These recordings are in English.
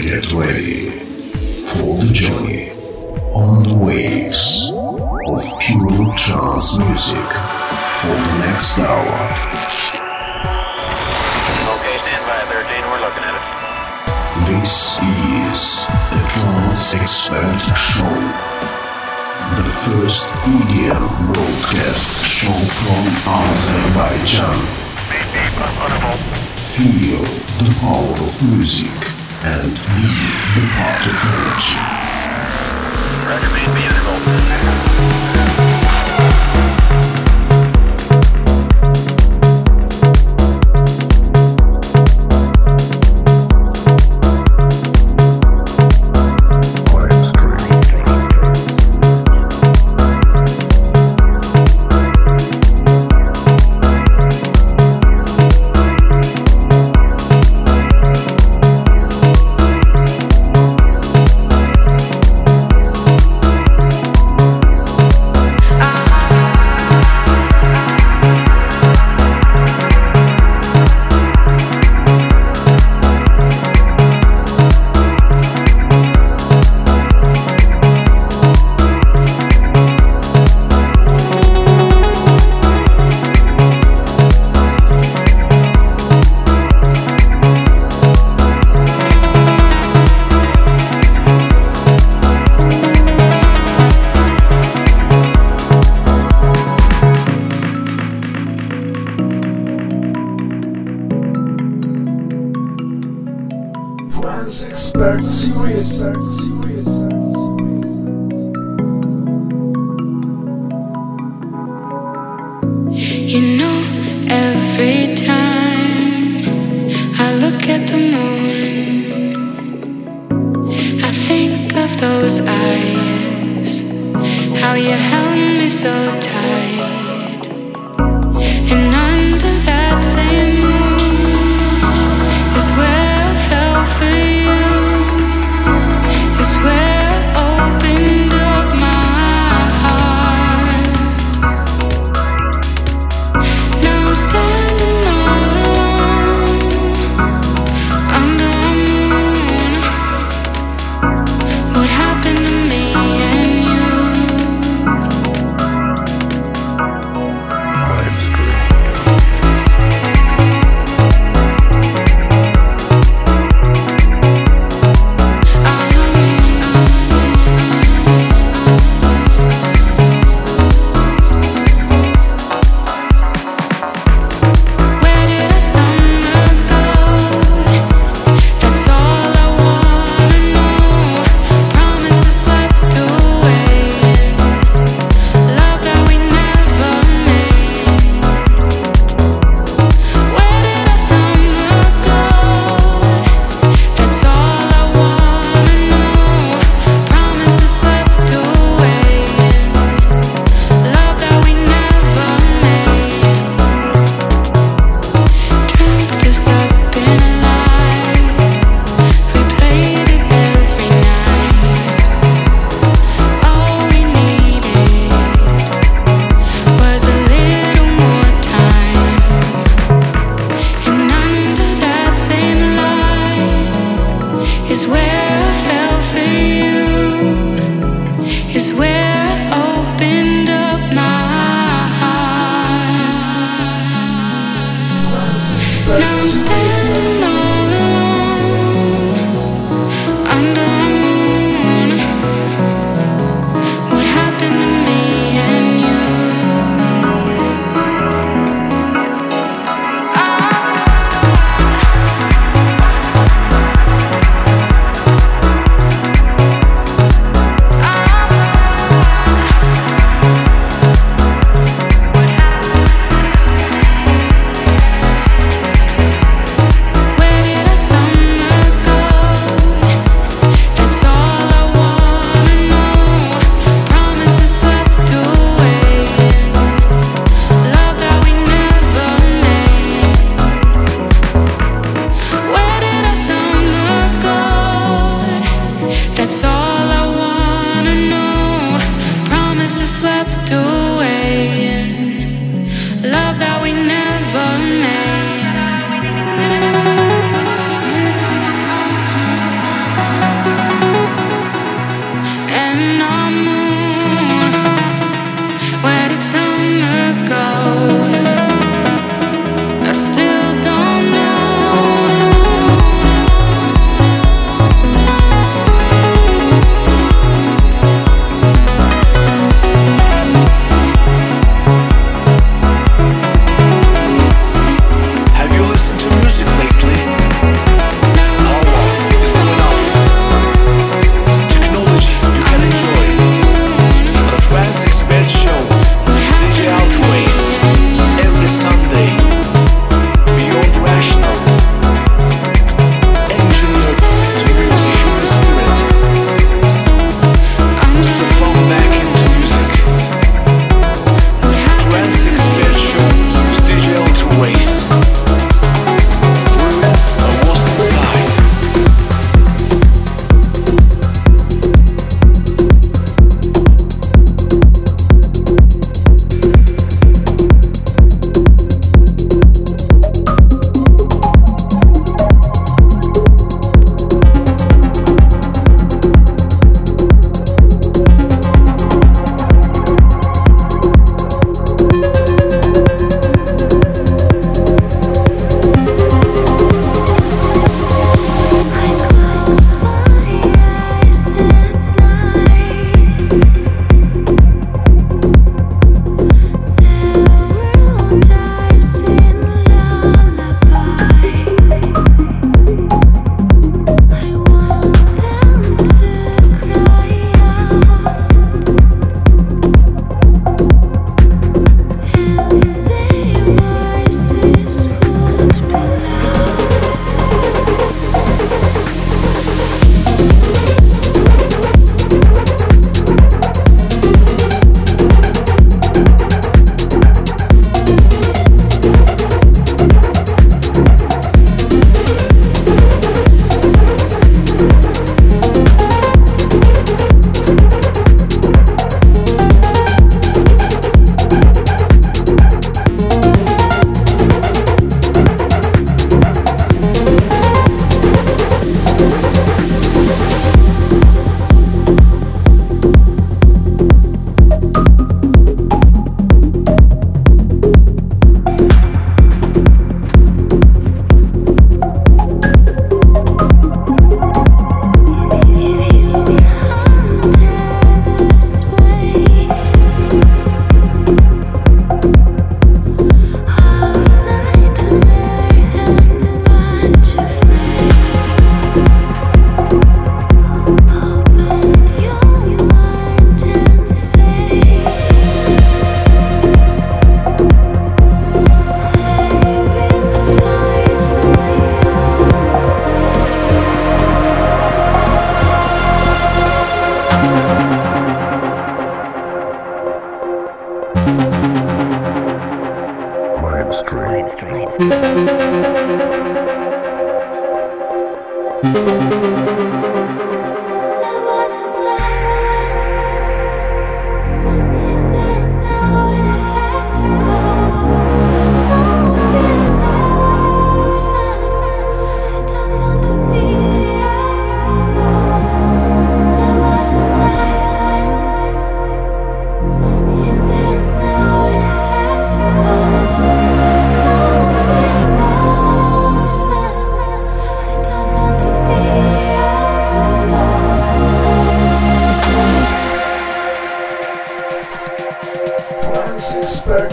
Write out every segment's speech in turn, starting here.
Get ready for the journey on the waves of pure trance music for the next hour. Okay, stand by 13, we're looking at it. This is the Trance Expert Show, the first EDM broadcast show from Azerbaijan. Deep, deep, up on a volt. Feel the power of music and be the part of energy. Roger, main be on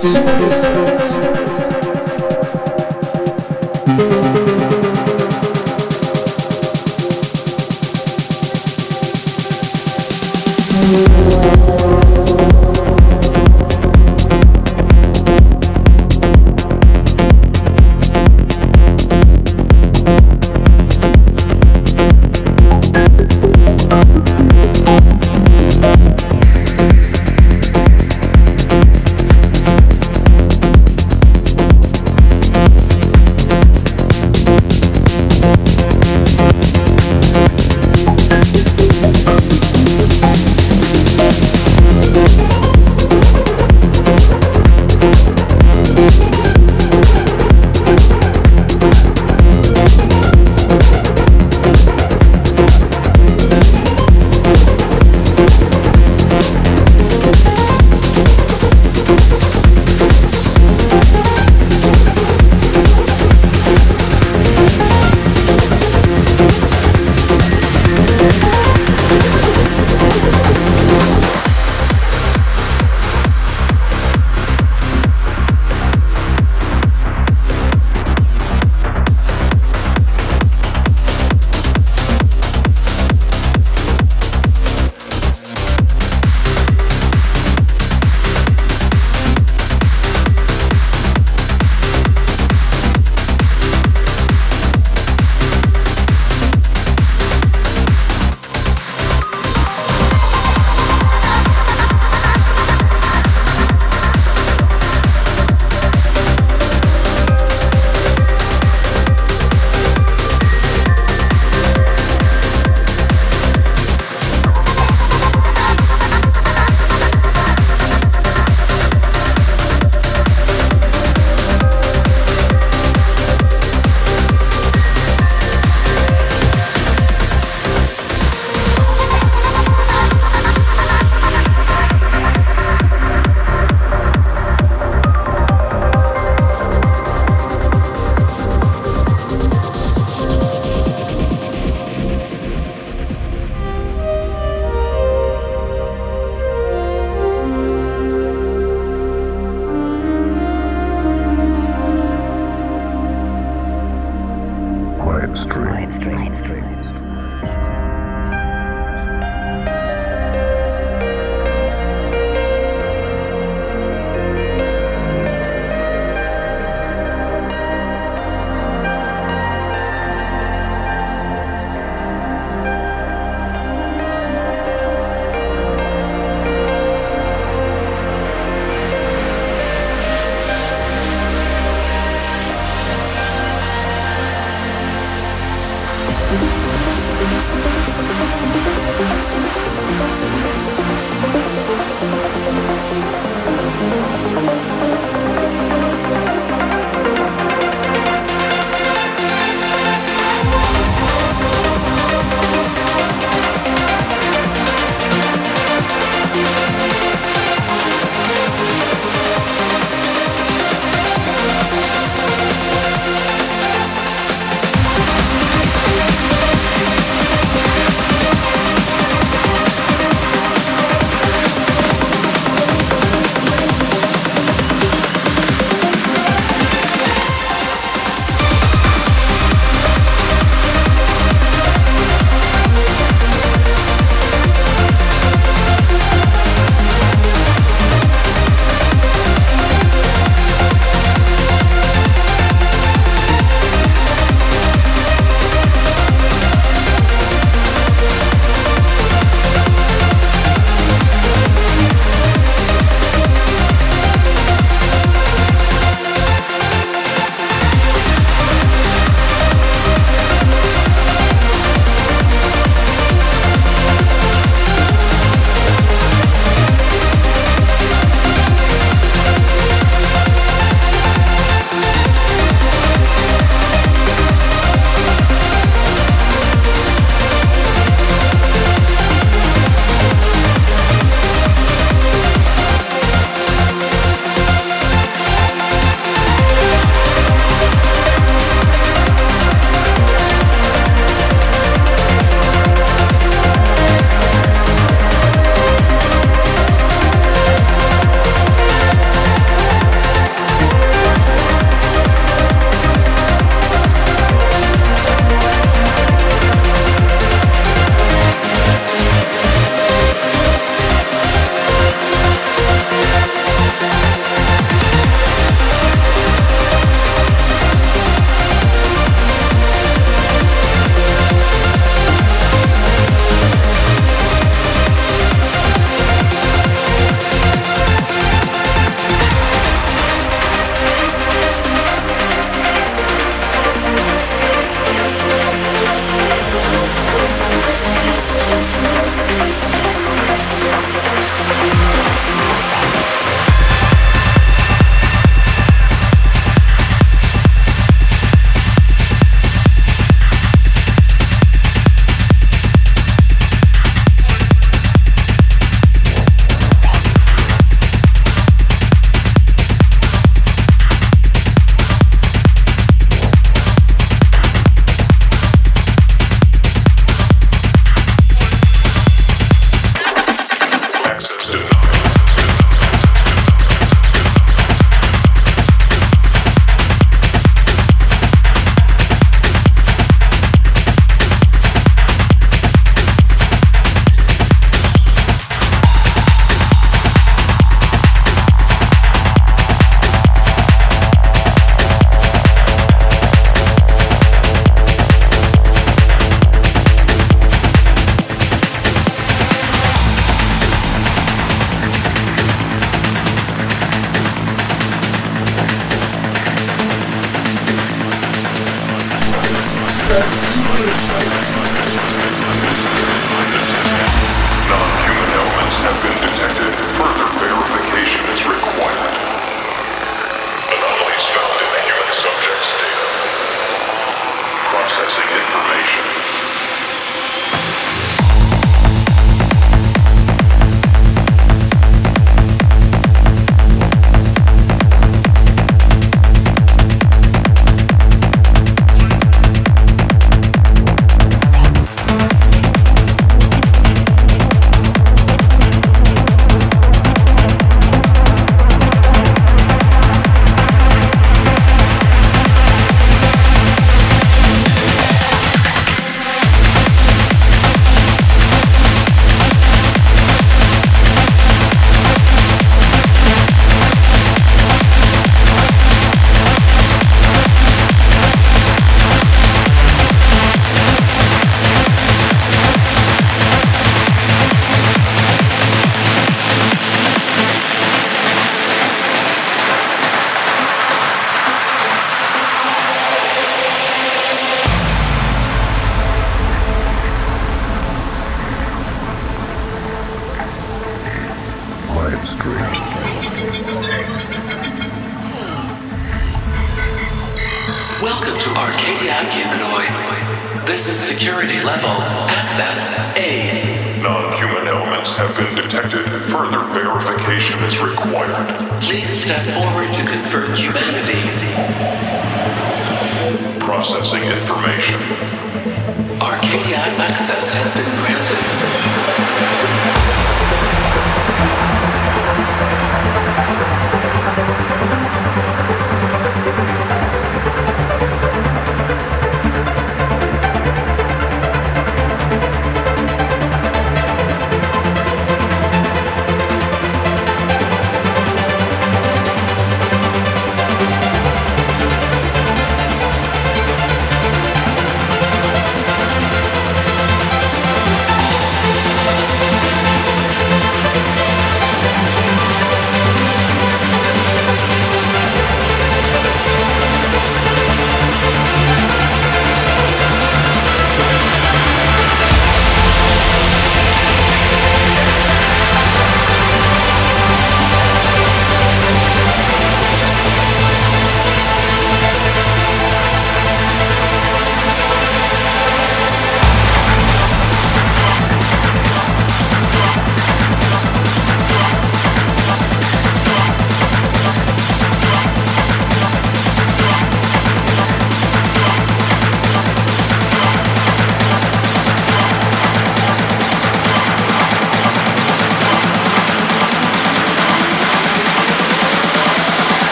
Música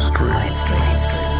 Mainstream. Mainstream.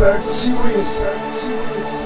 Expert Series.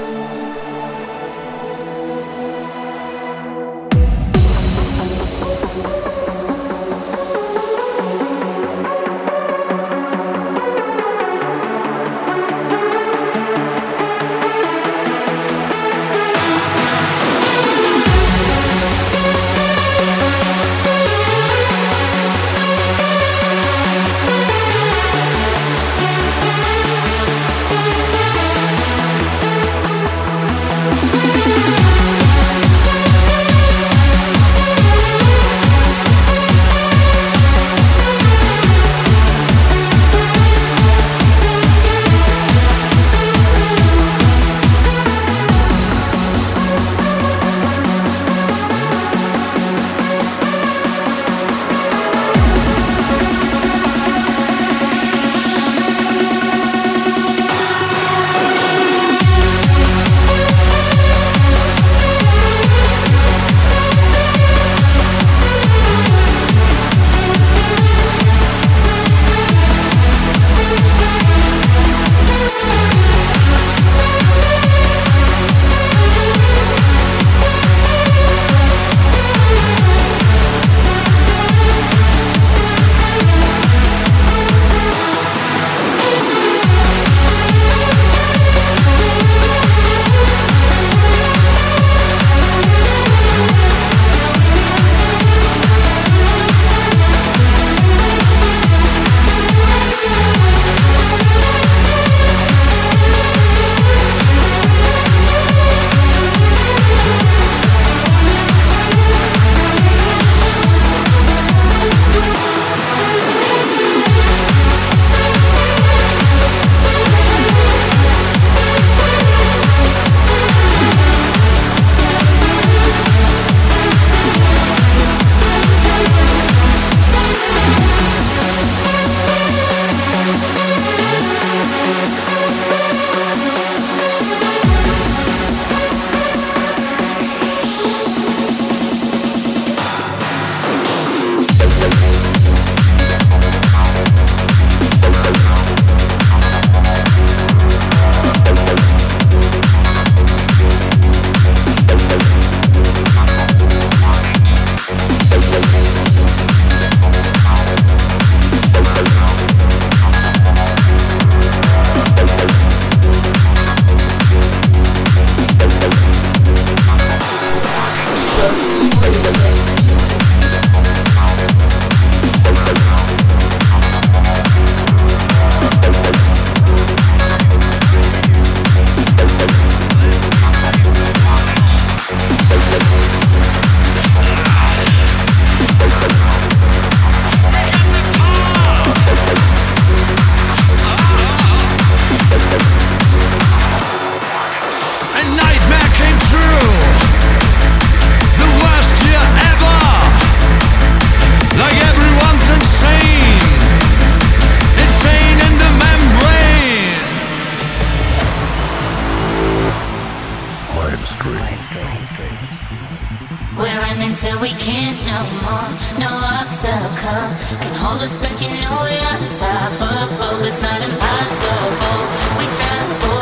till we can't no more. No obstacle can hold us back. You know we're unstoppable. It's not impossible. We strive for.